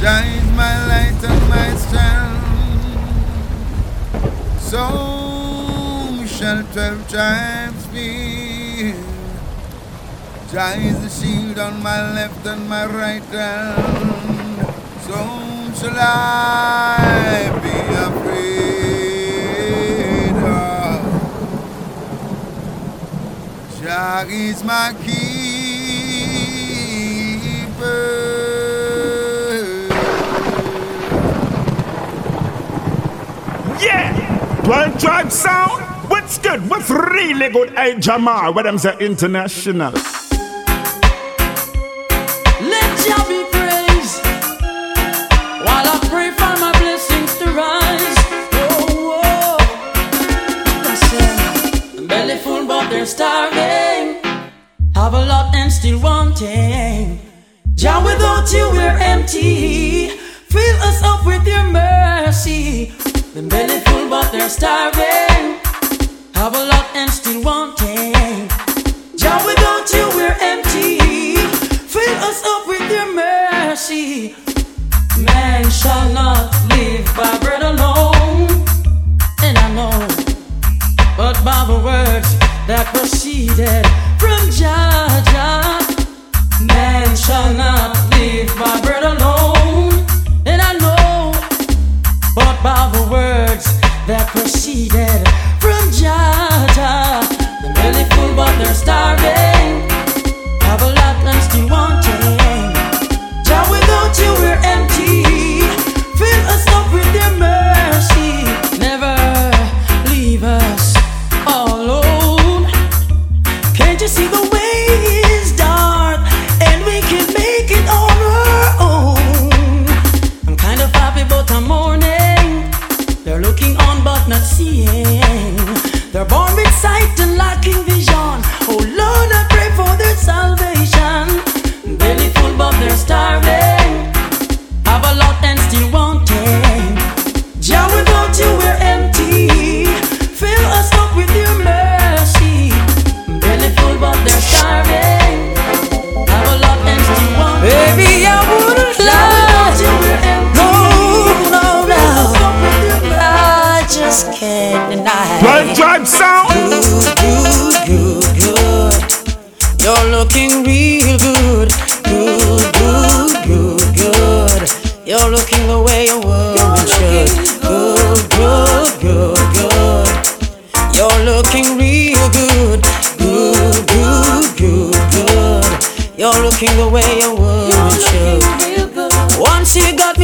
Jah is my light and my strength. So shall twelve tribes be. Jah is the shield on my left and my right hand. So shall I be afraid of. Jah is my keeper. Well, Tribe Sound, what's good? What's really good? Hey, Jahmar, what them say international. Let Jah be praised while I pray for my blessings to rise. Oh, oh. Listen, belly full, but they're starving. Have a lot and still wanting. Jah, without you, we're empty. Fill us up with your mercy. They're belly full, but they're starving. Have a lot and still wanting. Jah, without you, we're empty. Fill us up with your mercy. Man shall not live by bread alone. And I know, but by the words that proceeded from Jah, Jah. Man shall not live by bread alone. that proceeded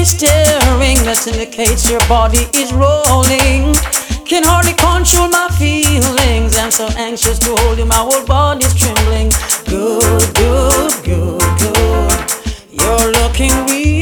staring that indicates your body is rolling. Can hardly control my feelings. I'm so anxious to hold you, my whole body's trembling. Good, good, good, good. You're looking real.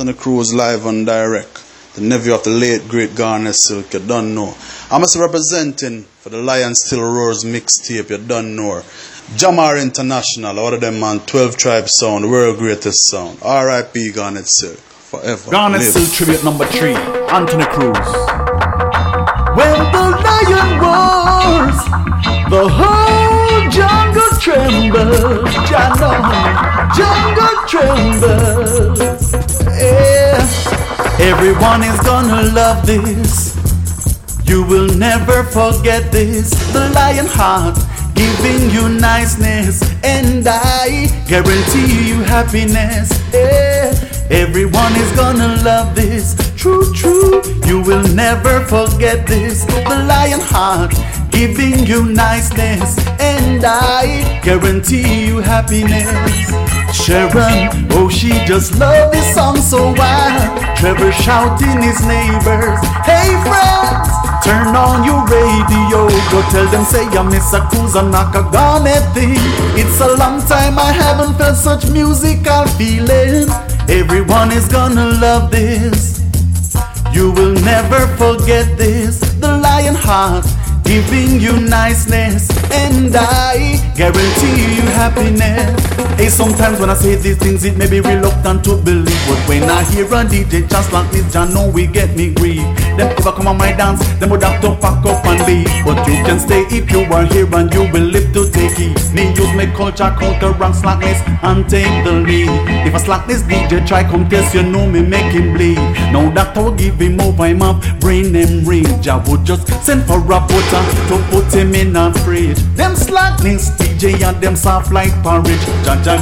This is Anthony Cruz live and direct. The nephew of the late great Garnett Silk. You don't know. I'm also representing for the Lion Still Roars mixtape. You don't know. Jahmar International. All of them man. 12 Tribe Sound. World greatest sound. R.I.P. Garnett Silk. Forever. Garnett Live. Still tribute number three. Anthony Cruz. When the lion roars, the whole jungle trembles. Janon, jungle trembles. Everyone is gonna love this. You will never forget this. The lion heart giving you niceness, and I guarantee you happiness. Yeah. Everyone is gonna love this. True, true. You will never forget this. The lion heart giving you niceness, and I guarantee you happiness. Sharon, oh, she just love this song so wild. Trevor shouting his neighbors, Hey friends, turn on your radio. Go tell them, say I miss a cruise and knock a garnet thing. It's a long time I haven't felt such musical feeling. Everyone is gonna love this. You will never forget this. The lion heart giving you niceness, and I guarantee you happiness. Hey, sometimes when I say these things, it may be reluctant to believe, but when I hear a DJ just like this, John know we get me grief. Them ever come on my dance, them would have to pack up and leave. But you can stay if you are here and you will live to take it. Me use my culture, counter rank slackness and take the lead. If I slack this DJ, try come test, you know me make him bleed. Now that I will give him over him up, brain him range. I would just send for a butter to put him in a fridge. Them slackness, DJ and them soft like porridge.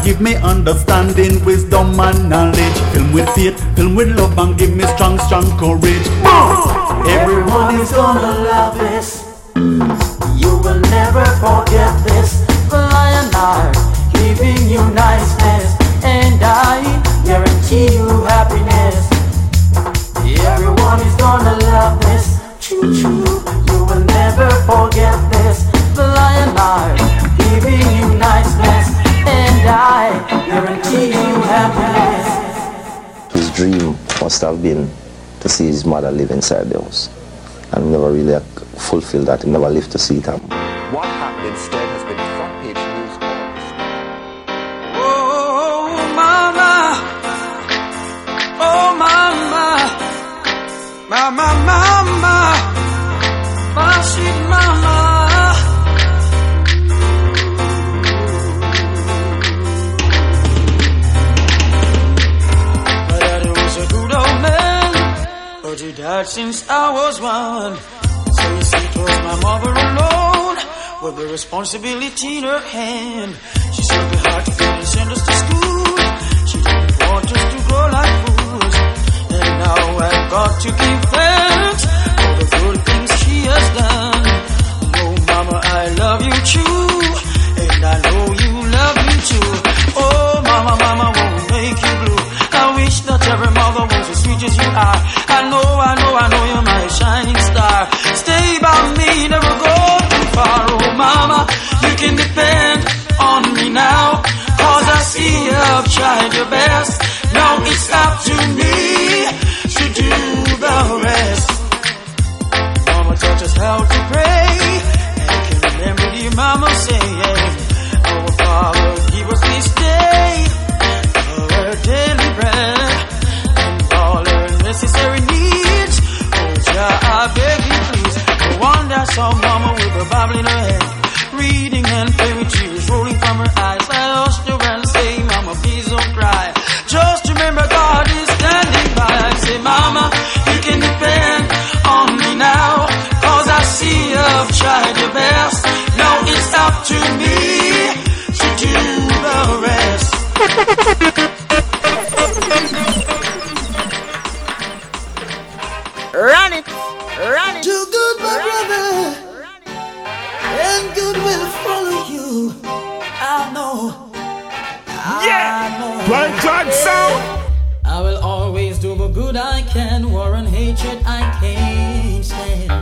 Give me understanding, wisdom and knowledge. Fill with faith, fill with love and give me strong, strong courage. Everyone is gonna love this. You will never forget this. The lion heart giving you niceness, and I guarantee you happiness. Everyone is gonna love this. You will never forget this. The lion heart giving you niceness, and I guarantee you happiness. His dream must have been to see his mother live inside the house. And never really fulfilled that. He never lived to see it happen. What happened instead has been front page news all this Oh, mama. Oh, mama. Mama, mama. My sweet mama. Not since I was one. Since it was my mother alone, with the responsibility in her hand. She said the hard to feel and send us to school. bad sound. I will always do the good I can, warren hatred I can't stand.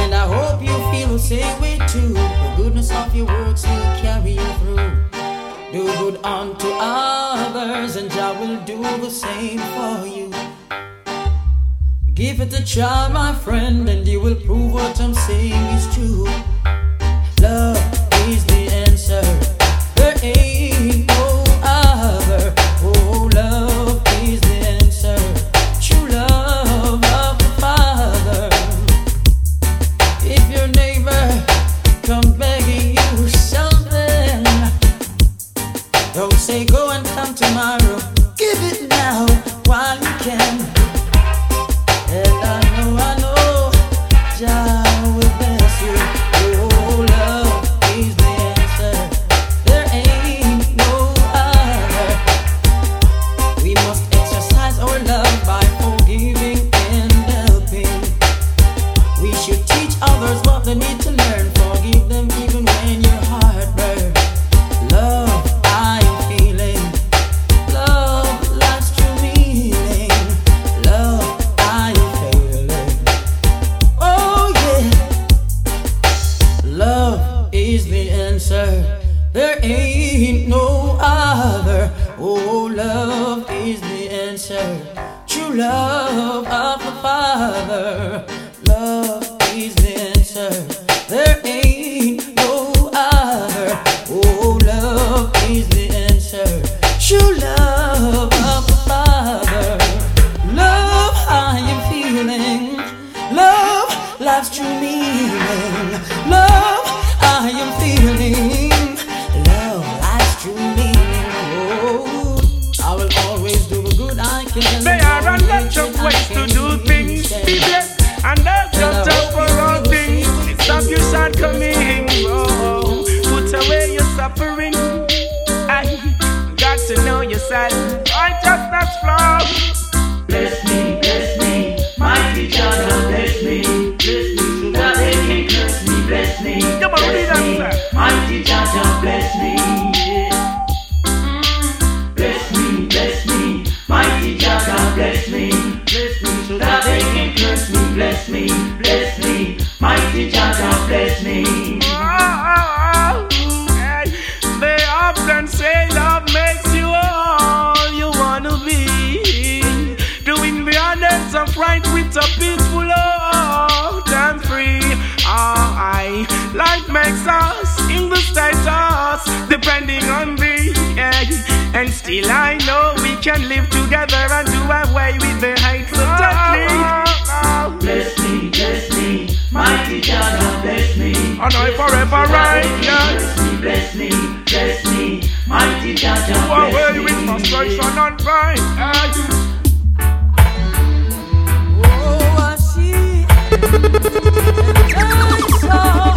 And I hope you feel the same way too. The goodness of your works will carry you through. Do good unto others, and I will do the same for you. Give it a try, my friend, and you will prove what I'm saying is true. Love. And still I know we can live together and do away with the hate so totally. Bless me, bless me, mighty God, bless me. And I forever right, yes. Bless me, bless me, bless me, mighty God, bless me. Do away with frustration and pride. Oh, I see. And I.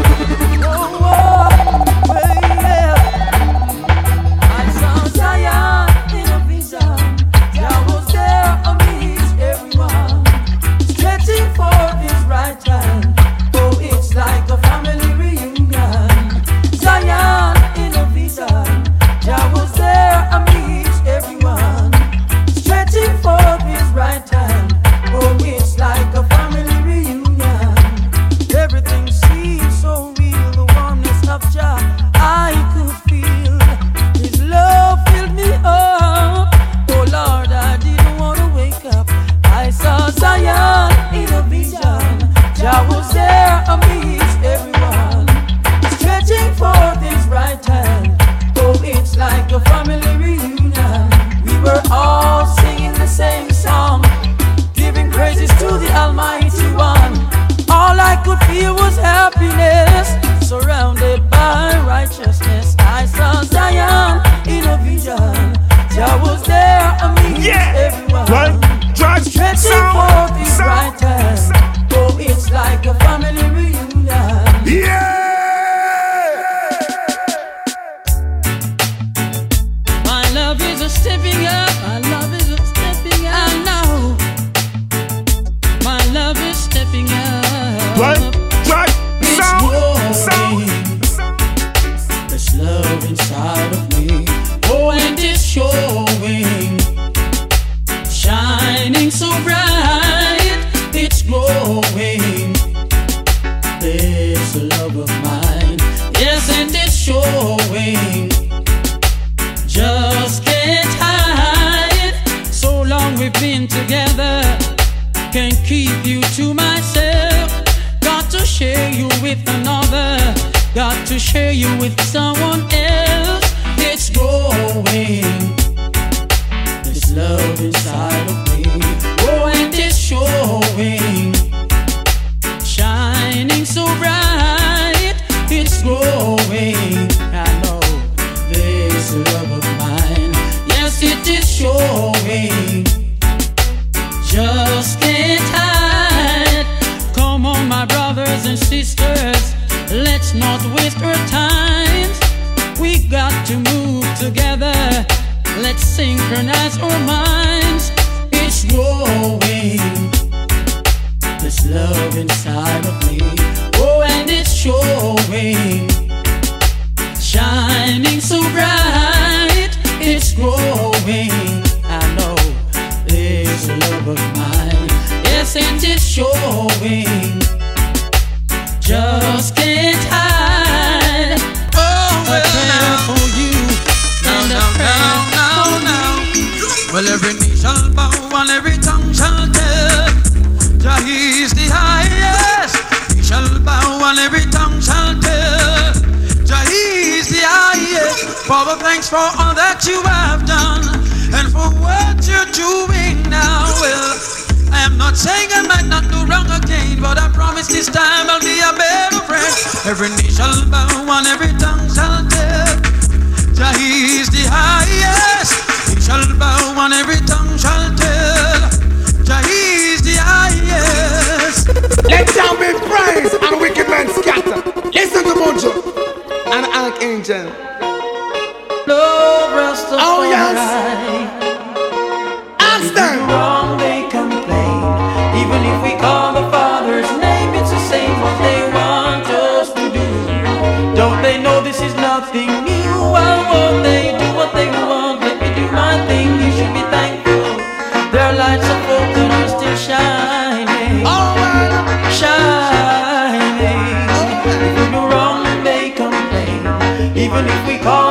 No rest of oh, yes. Understand. Wrong, they complain. Even if we call the Father's name, it's the same what they want us to do. Don't they know this is nothing new? They do? even if we call.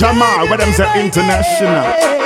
Jahmar, what them say international?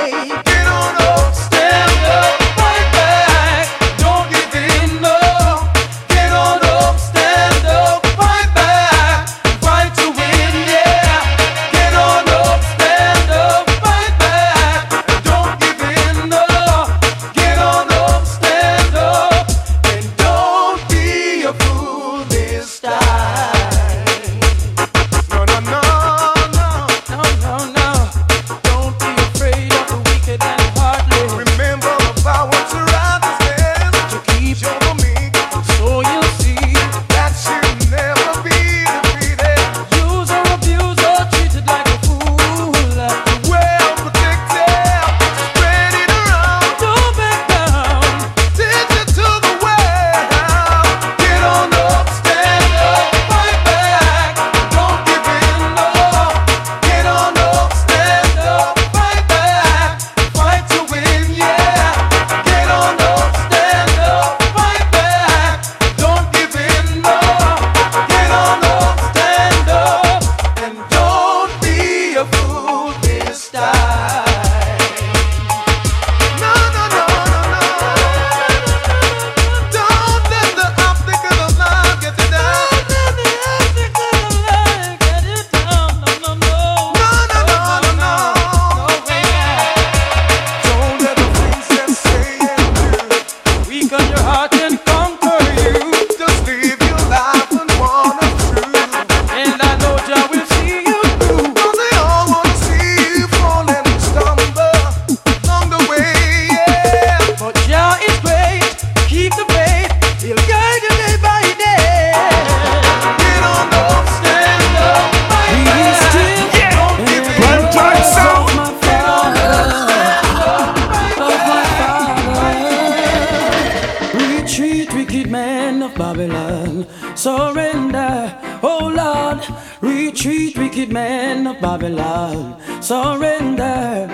Of Babylon. Surrender, oh Lord. Retreat, wicked men of Babylon. Surrender.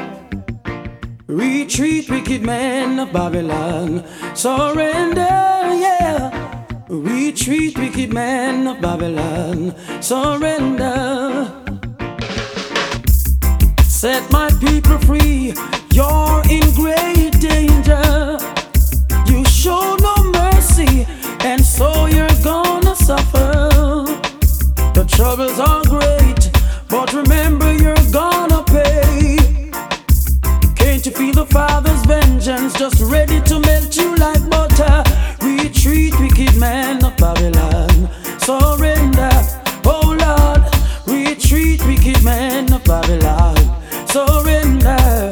Retreat, wicked men of Babylon. Surrender, yeah. Retreat, wicked men of Babylon. Surrender. Set my people free. You're in great danger. You show no mercy, and so you're gonna suffer. The troubles are great, but remember you're gonna pay. Can't you feel the Father's vengeance just ready to melt you like butter? Retreat, wicked man of Babylon. Surrender, oh Lord. Retreat, wicked man of Babylon. Surrender.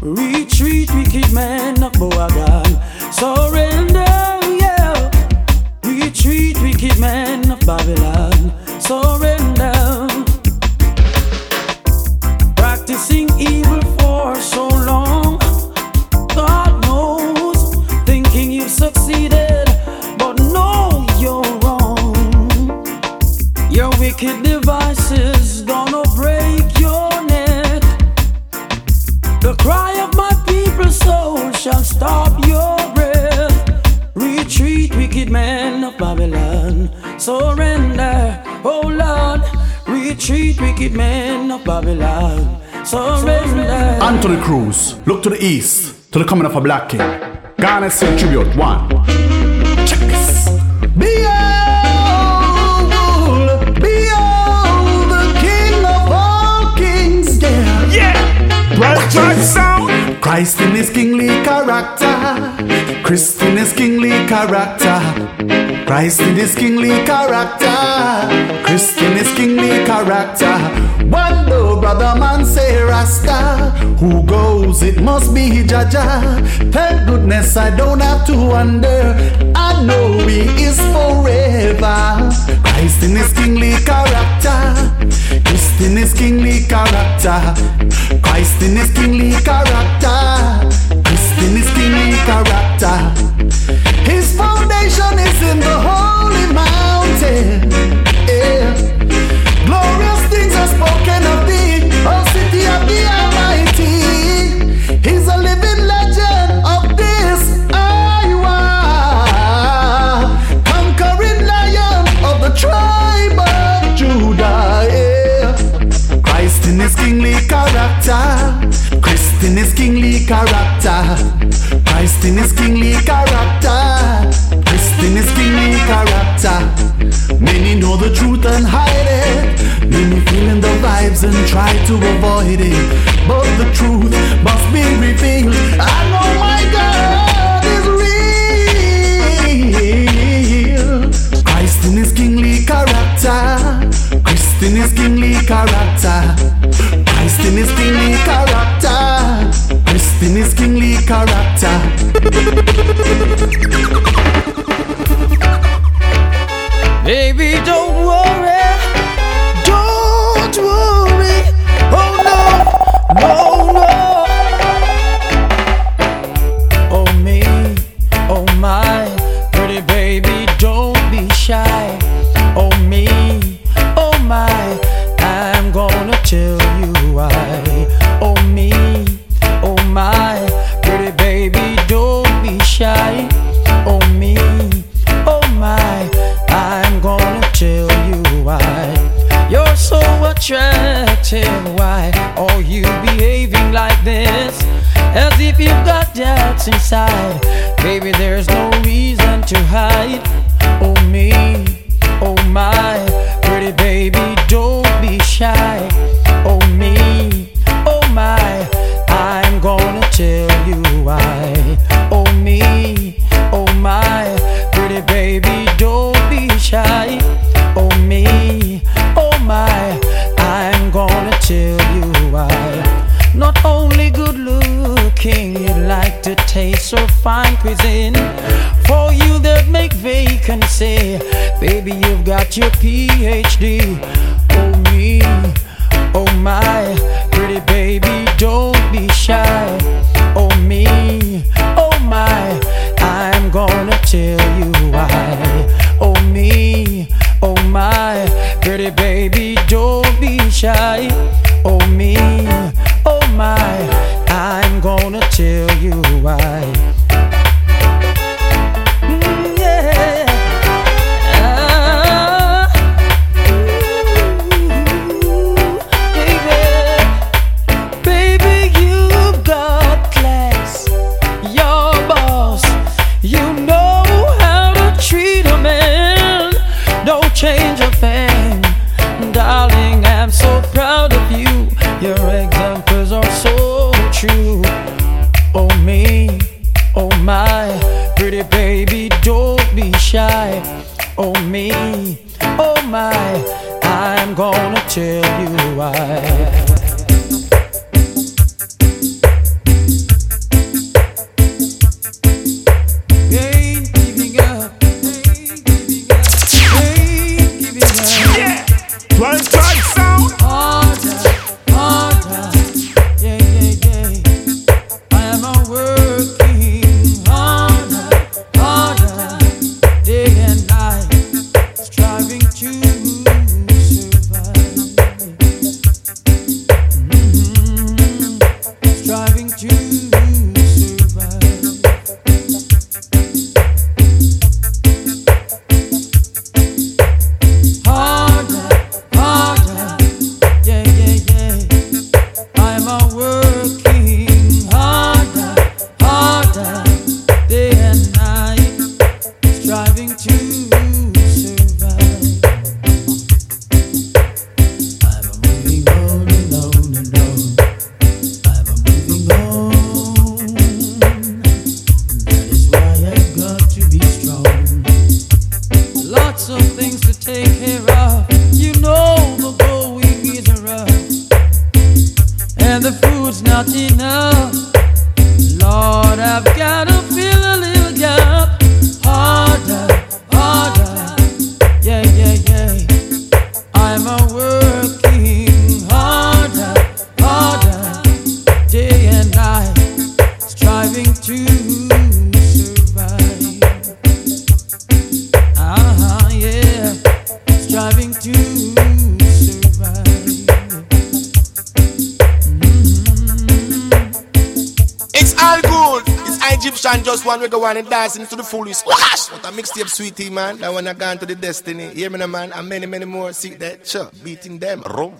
Retreat, wicked man of Boagan. Babylon. Treat wicked men of Babylon. Surrender. Anthony Cruz, look to the east, to the coming of a black king. Garnett Tribute 1. Sound. Christ in his kingly character, Christ in his kingly character, Christ in his kingly character, Christ in his kingly character. One though brother man say Rasta, who goes it must be Jah Jah. Thank goodness I don't have to wonder. I know he is forever. Christ in his kingly character, Christ in his kingly character, Christ in his kingly character, Christ in his kingly character. His foundation is in the holy Destiny is king side. Baby, there's no reason to hide. Oh, me, oh, my. Pretty baby, don't be shy. fine cuisine for you that make vacancy. Baby, you've got your PhD. Oh me, oh my. Your examples are so true. Oh, me, oh, my pretty baby, don't be shy. Oh, me. not enough. Wanna dance into the foolish. Wash! What a mixtape, sweetie, man. That one I gone to the destiny. Hear me, man. And many, many more. See that, sure. Beating them. Room.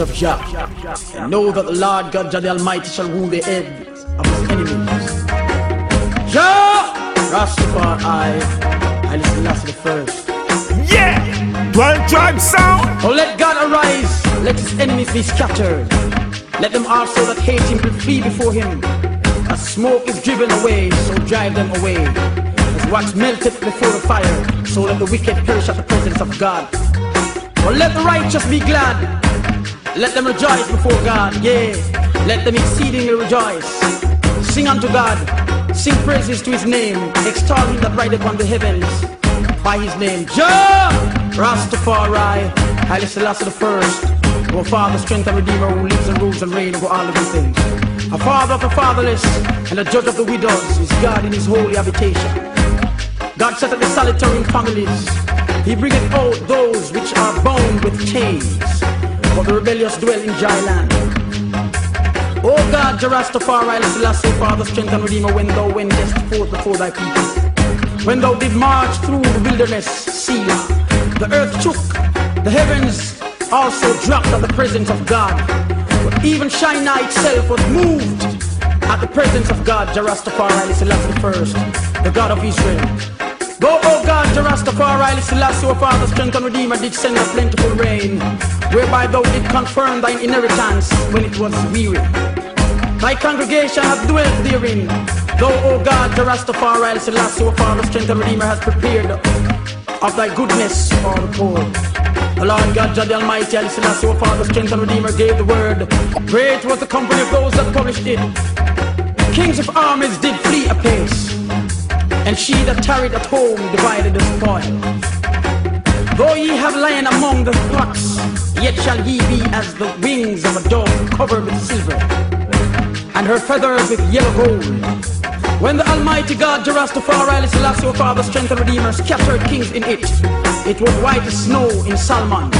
Enemies of Jah, and know that the Lord God Jah the Almighty shall rule the heads of his enemies. Jah, Rastafari, I listen last to the first. Yeah! Twelve tribe sound! Oh, let God arise, let his enemies be scattered. Let them also that hate him flee before him. As smoke is driven away, so drive them away. As wax melteth before the fire, so let the wicked perish at the presence of God. But let the righteous be glad. Let them rejoice before God, yea. Let them exceedingly rejoice. Sing unto God, sing praises to his name, extol him that rideth on the heavens by his name. Jah Rastafari, Haile Selassie the first, our Father, strength and Redeemer who lives and rules and reigns over all living things. A father of the fatherless and a judge of the widows is God in his holy habitation. God set up the solitary in families. He bringeth out those which are bound with chains, but the rebellious dwell in dry land. O God, Jah Rastafari, Haile Selassie, Father, strength and Redeemer, when thou wentest forth before thy people. When thou did march through the wilderness, see, the earth shook, the heavens also dropped at the presence of God. But even Sinai itself was moved at the presence of God, Selassie the first, the God of Israel. Go, O God, Jah Rastafari, Haile Selassie, O Father, strength and Redeemer, did send a plentiful rain, whereby thou did confirm thine inheritance when it was weary. Thy congregation hath dwelt therein. Thou, O God, the Rastafari, Selassie, O Father, strength and Redeemer, has prepared of thy goodness for the poor. The Lord God, Jah the Almighty, Haile Selassie, O Father, strength and Redeemer, gave the word. Great was the company of those that published it. Kings of armies did flee apace, and she that tarried at home divided the spoil. Though ye have lain among the flocks, yet shall ye be as the wings of a dove covered with silver and her feathers with yellow gold. When the Almighty God, Haile Selassie, O Father, strength and Redeemer, scattered kings in it, it was white as snow in Salmon.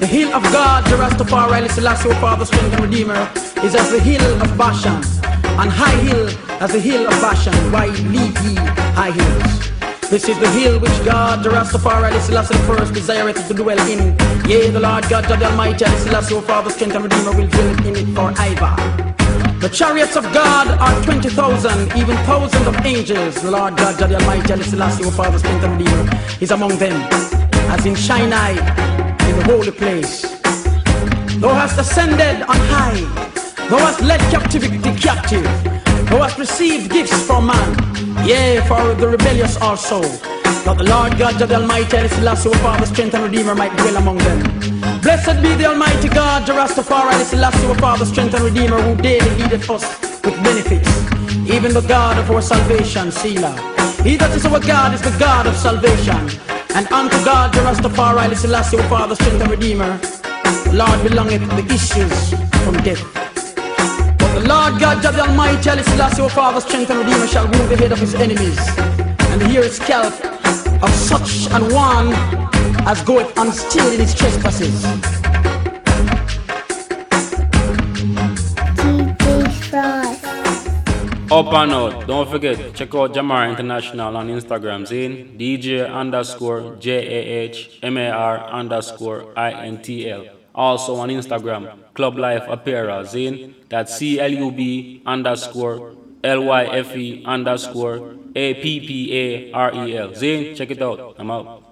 The hill of God, Haile Selassie, O Father, strength and Redeemer, is as the hill of Bashan, and high hill as the hill of Bashan. Why leave ye high hills? This is the hill which God, the Rastafari, Haile Selassie the first, desireth to dwell in. Yea, the Lord God, God the Almighty, the Selassie, Father, strength and Redeemer, will dwell in it forever. The chariots of God are 20,000, even thousands of angels. The Lord God, God the Almighty, the Selassie, Father, strength and Redeemer, is among them, as in Sinai, in the holy place. Thou hast ascended on high. Thou hast led captivity captive. Thou hast received gifts from man. Yea, for the rebellious also. That the Lord God, the Almighty, Haile Selassie, O Father, strength and Redeemer, might dwell among them. Blessed be the Almighty God, Jah Rastafari, Haile Selassie, O Father, strength and Redeemer, who daily leadeth us with benefits. Even the God of our salvation, Selah. He that is our God is the God of salvation. And unto God, Jah Rastafari, Haile Selassie, O Father, strength and Redeemer, Lord belongeth the issues from death. Lord God, the Almighty, Haile Selassie, O Father, strength and Redeemer, shall rule the head of his enemies, and hear his scalp of such an one as goeth unstill in his trespasses. Up and out. Don't forget, check out Jahmar International on Instagram, Zine. DJ underscore J A H M A R underscore I N T L. Also on Instagram, Club Lyfe Apparel, Zine. That's C L U B underscore L Y F E underscore A P P A R E L. Zine, check it out. I'm out.